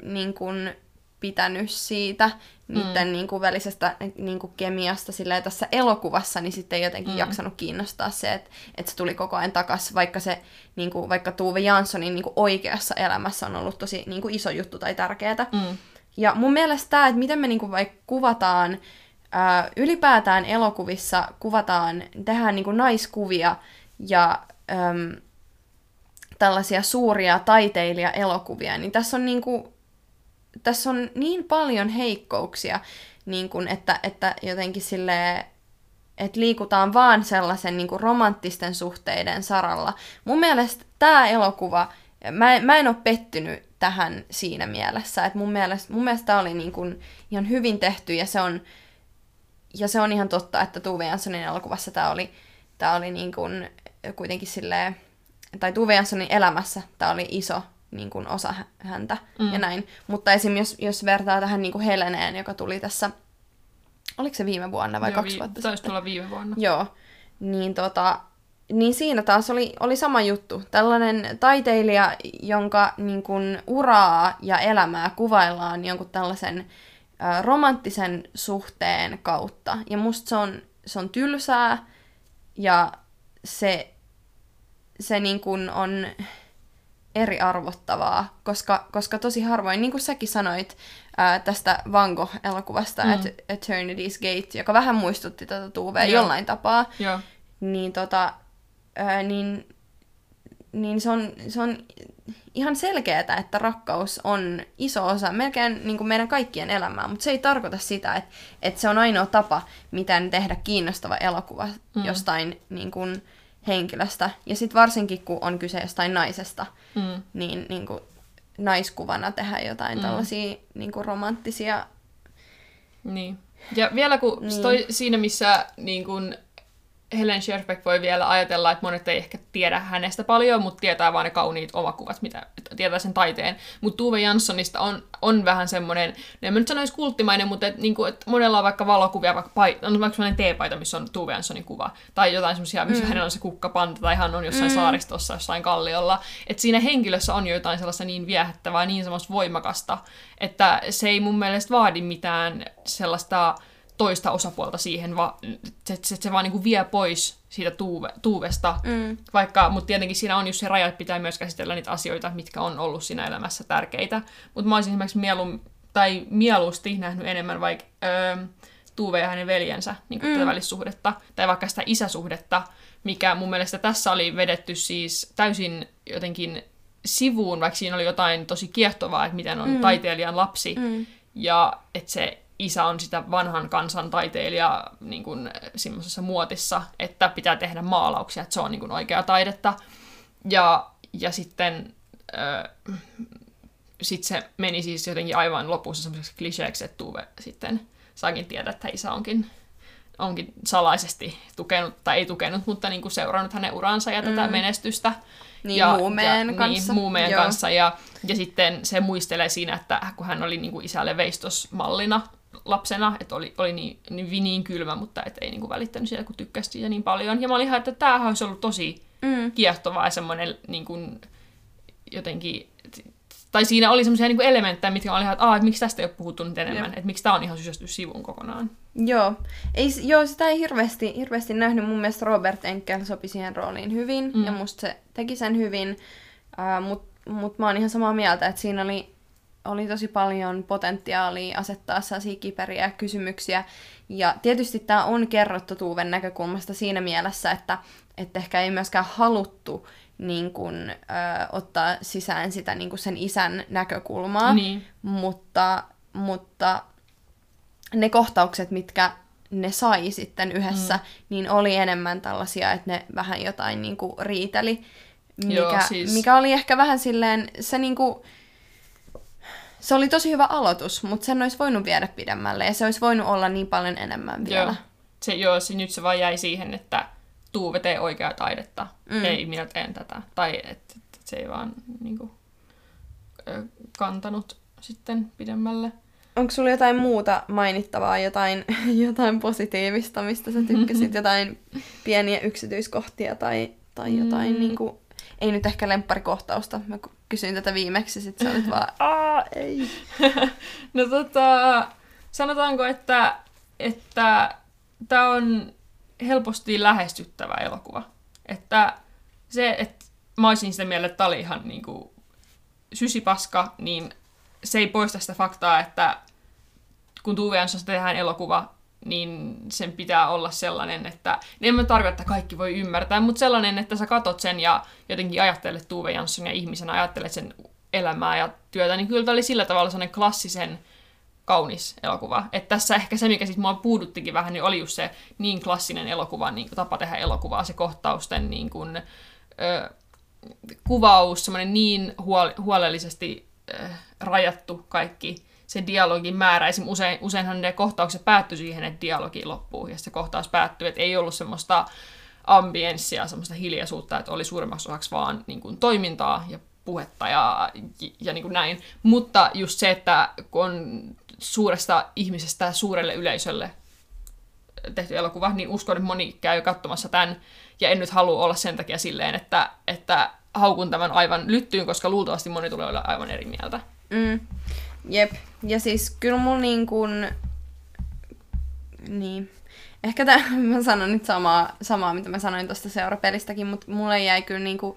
niin kuin pitänyt siitä niiden mm. niin kuin välisestä niin kuin kemiasta silleen, tässä elokuvassa, niin sitten ei jotenkin mm. jaksanut kiinnostaa se, että, että se tuli koko ajan takaisin, vaikka se, niin kuin, vaikka Tuve Janssonin niin kuin oikeassa elämässä on ollut tosi niin kuin iso juttu tai tärkeää. Mm. Ja mun mielestä tämä, että miten me niin kuin vaikka kuvataan, ää, ylipäätään elokuvissa kuvataan, tehdään niin kuin naiskuvia ja äm, tällaisia suuria taiteilija-elokuvia, niin tässä on niin kuin tässä on niin paljon heikkouksia, niin kun, että, että jotenkin sille että liikutaan vaan sellaisen niin kuin romanttisten suhteiden saralla. Mun mielestä tämä elokuva, mä, mä en ole pettynyt tähän siinä mielessä, että mun mielestä, mun mielestä tämä oli niin kuin ihan hyvin tehty ja se on, ja se on ihan totta, että Tuve Janssonin elokuvassa tämä oli, tää oli niin kuin kuitenkin silleen, tai Tuve Janssonin elämässä tämä oli iso niin kuin osa häntä mm. ja näin. Mutta esim. jos, jos vertaa tähän niin kuin Heleneen, joka tuli tässä, oliko se viime vuonna vai Joo, kaksi vi- vuotta Taisi tulla viime vuonna. Joo, niin, tota, niin siinä taas oli, oli sama juttu. Tällainen taiteilija, jonka niin kuin, uraa ja elämää kuvaillaan jonkun tällaisen ä, romanttisen suhteen kautta. Ja musta se on, se on tylsää ja se, se niin kuin on eriarvottavaa, koska, koska tosi harvoin, niin kuin säkin sanoit ää, tästä Van Gogh-elokuvasta, mm. Eternity's Gate, joka vähän muistutti tätä Tuuvea Joo. jollain tapaa, Joo. niin, tota, ää, niin, niin se, on, se on ihan selkeää, että rakkaus on iso osa, melkein niin kuin meidän kaikkien elämää, mutta se ei tarkoita sitä, että, että se on ainoa tapa, miten tehdä kiinnostava elokuva mm. jostain niin kuin, henkilöstä. Ja sitten varsinkin, kun on kyse jostain naisesta, mm. niin, niin kuin, naiskuvana tehdä jotain mm. tällaisia niin kuin, romanttisia... Niin. Ja vielä kun niin. toi siinä, missä niin kun, Helen Scherfbeck voi vielä ajatella, että monet ei ehkä tiedä hänestä paljon, mutta tietää vaan ne kauniit omakuvat, mitä tietää sen taiteen. Mutta Tuve Janssonista on, on vähän semmoinen, en mä nyt sanoisi kulttimainen, mutta et, niinku, et monella on vaikka valokuvia, vaikka pait, on vaikka semmoinen teepaita, missä on Tuve Janssonin kuva, tai jotain semmoisia, missä mm. hänellä on se kukkapanta, tai hän on jossain mm. saaristossa, jossain kalliolla. Että siinä henkilössä on jotain sellaista niin viehättävää, niin semmoista voimakasta, että se ei mun mielestä vaadi mitään sellaista toista osapuolta siihen, vaan se, se, se vaan niin kuin vie pois siitä tuuve, tuuvesta. Mm. Vaikka, mutta tietenkin siinä on just se raja, että pitää myös käsitellä niitä asioita, mitkä on ollut siinä elämässä tärkeitä. Mutta mä olisin esimerkiksi mielu, tai mieluusti nähnyt enemmän vaikka öö, Tuve ja hänen veljensä niin kuin mm. tätä välissuhdetta, tai vaikka sitä isäsuhdetta, mikä mun mielestä tässä oli vedetty siis täysin jotenkin sivuun, vaikka siinä oli jotain tosi kiehtovaa, että miten on mm. taiteilijan lapsi, mm. ja että se isä on sitä vanhan kansan taiteilija niin kuin, semmoisessa muotissa, että pitää tehdä maalauksia, että se on niin kuin, oikea taidetta. Ja, ja sitten äh, sit se meni siis jotenkin aivan lopussa semmoiseksi kliseeksi, että Tuve sitten saakin tietää, että isä onkin, onkin salaisesti tukenut, tai ei tukenut, mutta niin kuin seurannut hänen uransa ja tätä mm. menestystä. Niin, ja, muumeen ja, kanssa. Niin, muumeen Joo. kanssa. Ja, ja sitten se muistelee siinä, että kun hän oli niin kuin isälle veistosmallina lapsena, että oli, oli niin, niin, niin kylmä, mutta et ei niinku välittänyt siitä, kun tykkäsi siitä niin paljon. Ja mä olin ihan, että tämähän olisi ollut tosi mm. kiehtovaa ja semmoinen niin kuin, jotenkin, tai siinä oli semmoisia niin elementtejä, mitkä oli ihan, että, että miksi tästä ei ole puhuttu nyt enemmän, että miksi tämä on ihan sysästy sivun kokonaan. Joo. Ei, joo, sitä ei hirveästi, hirveästi nähnyt. Mun mielestä Robert Enkel sopi siihen rooliin hyvin, mm. ja musta se teki sen hyvin, uh, mutta mut mä oon ihan samaa mieltä, että siinä oli oli tosi paljon potentiaalia asettaa sellaisia kiperiä kysymyksiä. Ja tietysti tämä on kerrottu Tuuven näkökulmasta siinä mielessä, että, että ehkä ei myöskään haluttu niin kun, ö, ottaa sisään sitä niin kun sen isän näkökulmaa, niin. mutta, mutta ne kohtaukset, mitkä ne sai sitten yhdessä, mm. niin oli enemmän tällaisia, että ne vähän jotain niin kuin riiteli, mikä, Joo, siis... mikä oli ehkä vähän silleen, se niin kuin, se oli tosi hyvä aloitus, mutta sen olisi voinut viedä pidemmälle ja se olisi voinut olla niin paljon enemmän vielä. Joo, se, joo, se, nyt se vaan jäi siihen, että Tuuve tee oikeaa taidetta, mm. ei minä teen tätä. Tai että et, se ei vaan niinku, kantanut sitten pidemmälle. Onko sulla jotain muuta mainittavaa, jotain, [LAUGHS] jotain positiivista, mistä sä tykkäsit, [LAUGHS] jotain pieniä yksityiskohtia tai, tai jotain mm. niin kuin, ei nyt ehkä lempparikohtausta. Mä kysyin tätä viimeksi, sit sä olit vaan, [LAUGHS] aa, ei. [LAUGHS] no tota, sanotaanko, että, että tämä on helposti lähestyttävä elokuva. Että se, että mä olisin sitä mieltä, että tämä oli ihan niin kuin sysipaska, niin se ei poista sitä faktaa, että kun Tuve tehdään elokuva, niin sen pitää olla sellainen, että en mä tarkoita, että kaikki voi ymmärtää, mutta sellainen, että sä katot sen ja jotenkin ajattelet Tuve Janssonia ihmisenä, ajattelet sen elämää ja työtä, niin kyllä tämä oli sillä tavalla sellainen klassisen kaunis elokuva. Että tässä ehkä se, mikä sitten mua puuduttikin vähän, niin oli just se niin klassinen elokuva, niin tapa tehdä elokuvaa, se kohtausten niin kuin, ö, kuvaus, semmoinen niin huol- huolellisesti ö, rajattu kaikki se dialogin määrä. Esim. Usein, useinhan ne kohtaukset päättyi siihen, että dialogi loppuu ja se kohtaus päättyy, että ei ollut semmoista ambienssia, semmoista hiljaisuutta, että oli suurimmaksi osaksi vaan niin kuin, toimintaa ja puhetta ja, ja, niin kuin näin. Mutta just se, että kun on suuresta ihmisestä suurelle yleisölle tehty elokuva, niin uskon, että moni käy katsomassa tämän, ja en nyt halua olla sen takia silleen, että, että haukun tämän aivan lyttyyn, koska luultavasti moni tulee olla aivan eri mieltä. Mm. Jep. Ja siis kyllä mun niin kuin... Niin. Ehkä tämän, [LAUGHS] mä sanon nyt samaa, samaa mitä mä sanoin tuosta seurapelistäkin, mutta mulle jäi kyllä niin kuin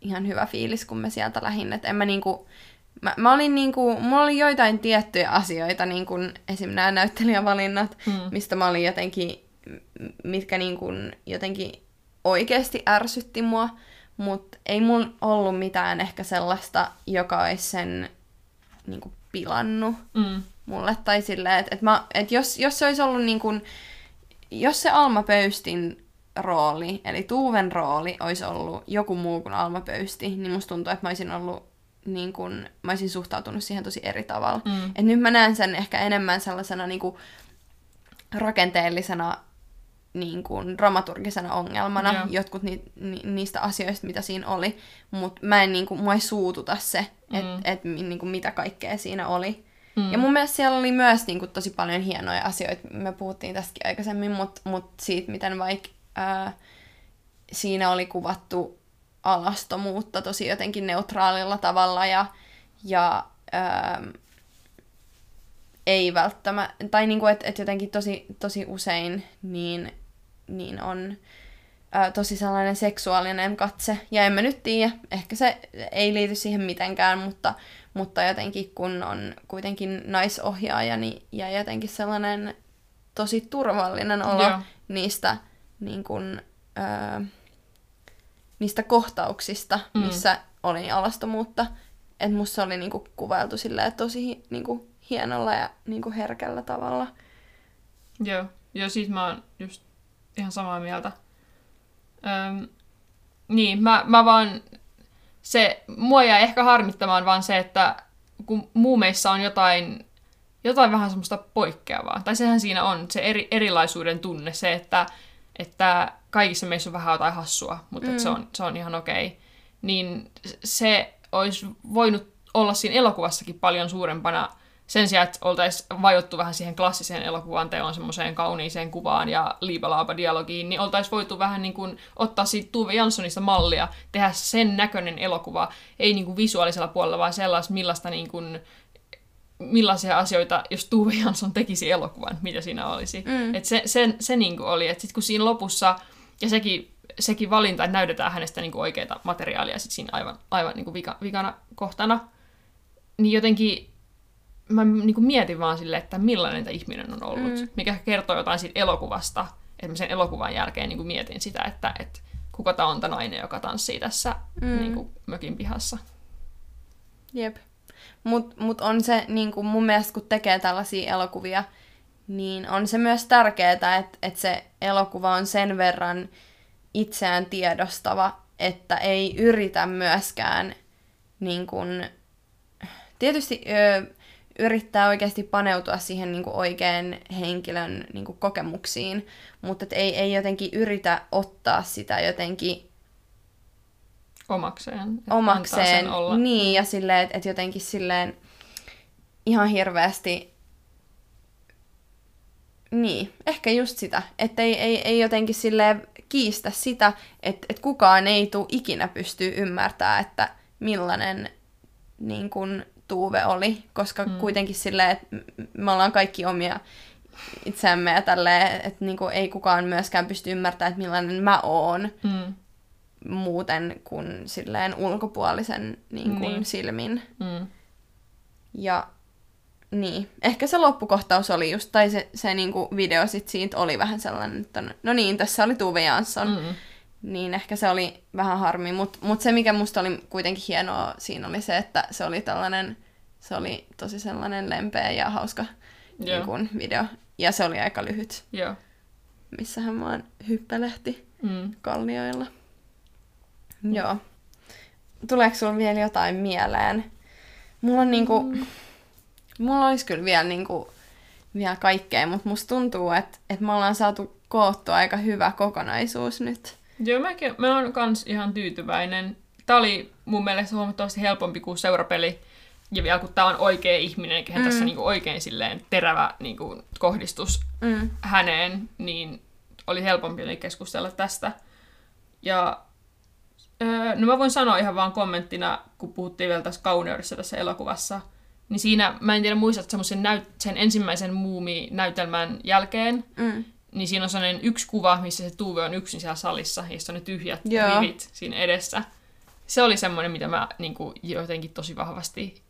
ihan hyvä fiilis, kun me sieltä lähin. Et en mä niinku, mä, mä olin niinku, mulla oli joitain tiettyjä asioita, niin kuin esim. nämä näyttelijävalinnat, mm. mistä mä olin jotenkin, mitkä niinku jotenkin oikeasti ärsytti mua, mutta ei mulla ollut mitään ehkä sellaista, joka olisi sen niinku pilannut mm. mulle. Tai silleen, että et et jos, jos se olisi ollut niin kuin, jos se Alma Pöystin rooli, eli Tuuven rooli, olisi ollut joku muu kuin Alma Pöysti, niin musta tuntuu, että mä olisin ollut niin kun, mä olisin suhtautunut siihen tosi eri tavalla. Mm. Et nyt mä näen sen ehkä enemmän sellaisena niin kuin, rakenteellisena niin kuin, dramaturgisena ongelmana, yeah. jotkut ni, ni, niistä asioista, mitä siinä oli. Mutta mä en, niin kuin, mua ei suututa se, että mm. et, niin kuin, mitä kaikkea siinä oli. Mm. Ja mun mielestä siellä oli myös niin kuin, tosi paljon hienoja asioita. Me puhuttiin tästäkin aikaisemmin, mutta mut siitä, miten vaikka ää, siinä oli kuvattu alastomuutta tosi jotenkin neutraalilla tavalla ja, ja ää, ei välttämättä, tai niin kuin, että et jotenkin tosi, tosi usein niin, niin on ää, tosi sellainen seksuaalinen katse. Ja en mä nyt tiedä, ehkä se ei liity siihen mitenkään, mutta, mutta jotenkin kun on kuitenkin naisohjaaja niin, ja jotenkin sellainen tosi turvallinen olo Joo. niistä niin kun, ää, niistä kohtauksista, mm. missä oli alastomuutta. Että musta oli niinku kuvailtu silleen tosi niinku hienolla ja niinku herkällä tavalla. Joo, joo siis mä oon just ihan samaa mieltä. Öm, niin, mä, mä vaan... Se, mua jäi ehkä harmittamaan vaan se, että kun muumeissa on jotain, jotain vähän semmoista poikkeavaa, tai sehän siinä on, se eri, erilaisuuden tunne, se, että, että kaikissa meissä on vähän jotain hassua, mutta mm. se, on, se on ihan okei, okay. niin se olisi voinut olla siinä elokuvassakin paljon suurempana sen sijaan, että oltaisiin vajottu vähän siihen klassiseen elokuvan teon semmoiseen kauniiseen kuvaan ja liipalaapa-dialogiin, niin oltaisiin voitu vähän niin kuin ottaa siitä Tuve Janssonista mallia, tehdä sen näköinen elokuva, ei niin kuin visuaalisella puolella, vaan sellaista, millaista niin kuin, millaisia asioita, jos Tuve Jansson tekisi elokuvan, mitä siinä olisi. Mm. Et se, se, se niin kuin oli, että sitten kun siinä lopussa, ja sekin, sekin valinta, että näytetään hänestä niin kuin oikeita materiaalia sit siinä aivan, aivan niin kuin vika, vikana kohtana, niin jotenkin mä niin kuin mietin vaan silleen, että millainen tämä ihminen on ollut, mm. mikä kertoo jotain siitä elokuvasta. Että mä sen elokuvan jälkeen niin kuin mietin sitä, että, että kuka tämä on tämä nainen, joka tanssii tässä mm. niin kuin mökin pihassa. Jep. Mutta mut on se niin kuin mun mielestä, kun tekee tällaisia elokuvia, niin on se myös tärkeää, että, että se elokuva on sen verran itseään tiedostava, että ei yritä myöskään niin kuin, tietysti ö, yrittää oikeasti paneutua siihen niin kuin oikean henkilön niin kuin kokemuksiin, mutta et ei, ei jotenkin yritä ottaa sitä jotenkin omakseen. Omakseen, olla. niin, ja silleen, että et jotenkin silleen ihan hirveästi niin, ehkä just sitä, että ei, ei, ei jotenkin silleen kiistä sitä, että, että kukaan ei tule ikinä pystyä ymmärtämään, että millainen niin kun, Tuuve oli, koska mm. kuitenkin silleen, että me ollaan kaikki omia itseämme ja tälleen, että niinku ei kukaan myöskään pysty ymmärtämään, että millainen mä oon mm. muuten kuin silleen ulkopuolisen niin kuin niin. silmin. Mm. Ja niin, ehkä se loppukohtaus oli just, tai se, se niinku video sit siitä oli vähän sellainen, että no niin, tässä oli Tuve Jansson. Mm niin ehkä se oli vähän harmi, mutta mut se mikä musta oli kuitenkin hienoa siinä oli se, että se oli tällainen, se oli tosi sellainen lempeä ja hauska niin kun, video. Ja se oli aika lyhyt. Joo. Missä hän vaan hyppelehti mm. kallioilla. Mm. Joo. Tuleeko sulla vielä jotain mieleen? Mulla on niinku, mm. mulla olisi kyllä vielä niinku, vielä kaikkea, mutta musta tuntuu, että, että me ollaan saatu koottua aika hyvä kokonaisuus nyt. Joo, mäkin, mä oon kans ihan tyytyväinen. Tää oli mun mielestä huomattavasti helpompi kuin seurapeli. Ja vielä kun tää on oikea ihminen, kehen mm. tässä niinku oikein silleen terävä niinku kohdistus mm. häneen, niin oli helpompi keskustella tästä. Ja öö, no mä voin sanoa ihan vaan kommenttina, kun puhuttiin vielä tässä kauneudessa tässä elokuvassa, niin siinä, mä en tiedä muistat semmoisen näyt- sen ensimmäisen muumi-näytelmän jälkeen, mm niin siinä on sellainen yksi kuva, missä se Tuve on yksin siellä salissa, ja on ne tyhjät Joo. rivit siinä edessä. se oli semmoinen, mitä mä niin kuin, jotenkin tosi vahvasti,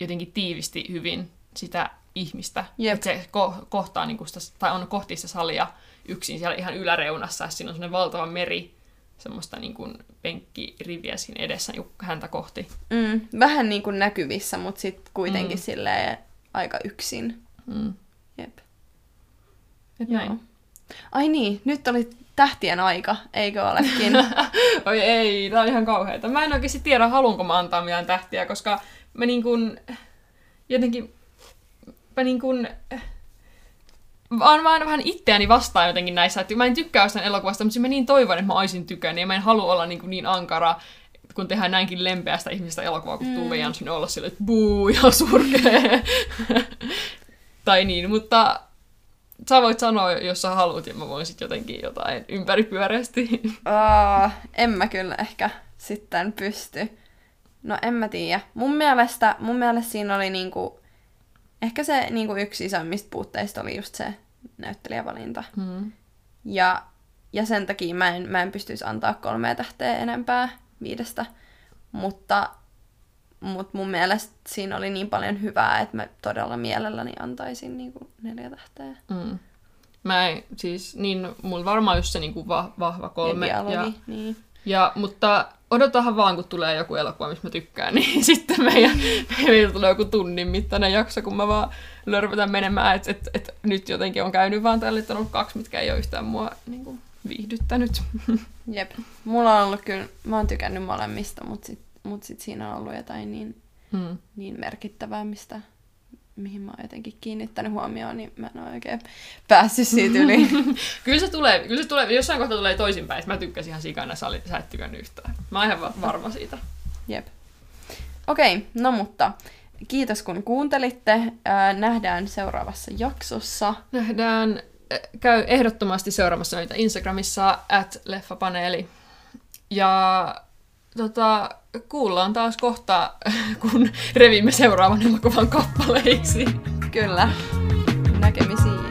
jotenkin tiivisti hyvin sitä ihmistä. Jep. Että se ko- kohtaa, niin kuin sitä, tai on kohti sitä salia yksin siellä ihan yläreunassa, ja siinä on semmoinen valtava meri, semmoista niin kuin penkkiriviä siinä edessä niin häntä kohti. Mm, vähän niin kuin näkyvissä, mutta sitten kuitenkin Mm. mm. silleen aika yksin. Mm. Jep. Et Joo. näin. Ai niin, nyt oli tähtien aika, eikö olekin? [LAUGHS] Oi ei, tää on ihan kauheeta. Mä en oikeasti tiedä, haluanko mä antaa mitään tähtiä, koska mä niin kuin, jotenkin, mä niin kuin, vaan mä vähän itseäni vastaan jotenkin näissä, että mä en tykkää jostain elokuvasta, mutta mä niin toivon, että mä olisin tykännyt, ja mä en halua olla niin, kuin niin ankara, kun tehdään näinkin lempeästä ihmistä elokuvaa, kun mm. Tuve Jansson olla silleen, että buu, ihan surkee. [LAUGHS] tai niin, mutta sä voit sanoa, jos sä haluat, ja mä voin sitten jotenkin jotain ympäripyöreästi. Aa, en mä kyllä ehkä sitten pysty. No en mä tiedä. Mun mielestä, mun mielestä siinä oli niinku, ehkä se niinku yksi isoimmista puutteista oli just se näyttelijävalinta. Mm. Ja, ja sen takia mä en, mä en pystyisi antaa kolmea tähteä enempää viidestä. Mutta, mutta mun mielestä siinä oli niin paljon hyvää, että mä todella mielelläni antaisin niinku neljä tähteä. Mm. Mä en, siis, niin, mulla varmaan just se niinku va, vahva kolme. Ja Ja, niin. ja, mutta odotahan vaan, kun tulee joku elokuva, missä mä tykkään, [LAUGHS] niin sitten meidän, meillä tulee joku tunnin mittainen jakso, kun mä vaan lörpätän menemään, että et, et, nyt jotenkin on käynyt vaan tälle, että on ollut kaksi, mitkä ei ole yhtään mua niin kuin, viihdyttänyt. [LAUGHS] Jep. Mulla on ollut kyllä, mä oon tykännyt molemmista, mutta sit, mut sit siinä on ollut jotain niin, Mm. niin merkittävää, mistä, mihin mä oon jotenkin kiinnittänyt huomioon, niin mä en ole oikein päässyt siitä yli. [LAUGHS] Kyllä se tulee, kyllä se tulee, jossain kohtaa tulee toisinpäin, että mä tykkäsin ihan sikana, sä, olit, sä et tykännyt yhtään. Mä oon ihan va- varma siitä. Jep. Okei, okay, no mutta kiitos kun kuuntelitte. Ää, nähdään seuraavassa jaksossa. Nähdään, äh, käy ehdottomasti seuraamassa meitä Instagramissa at leffapaneeli. Ja tota, kuullaan taas kohta, [LAUGHS] kun revimme seuraavan elokuvan kappaleiksi. Kyllä. Näkemisiin.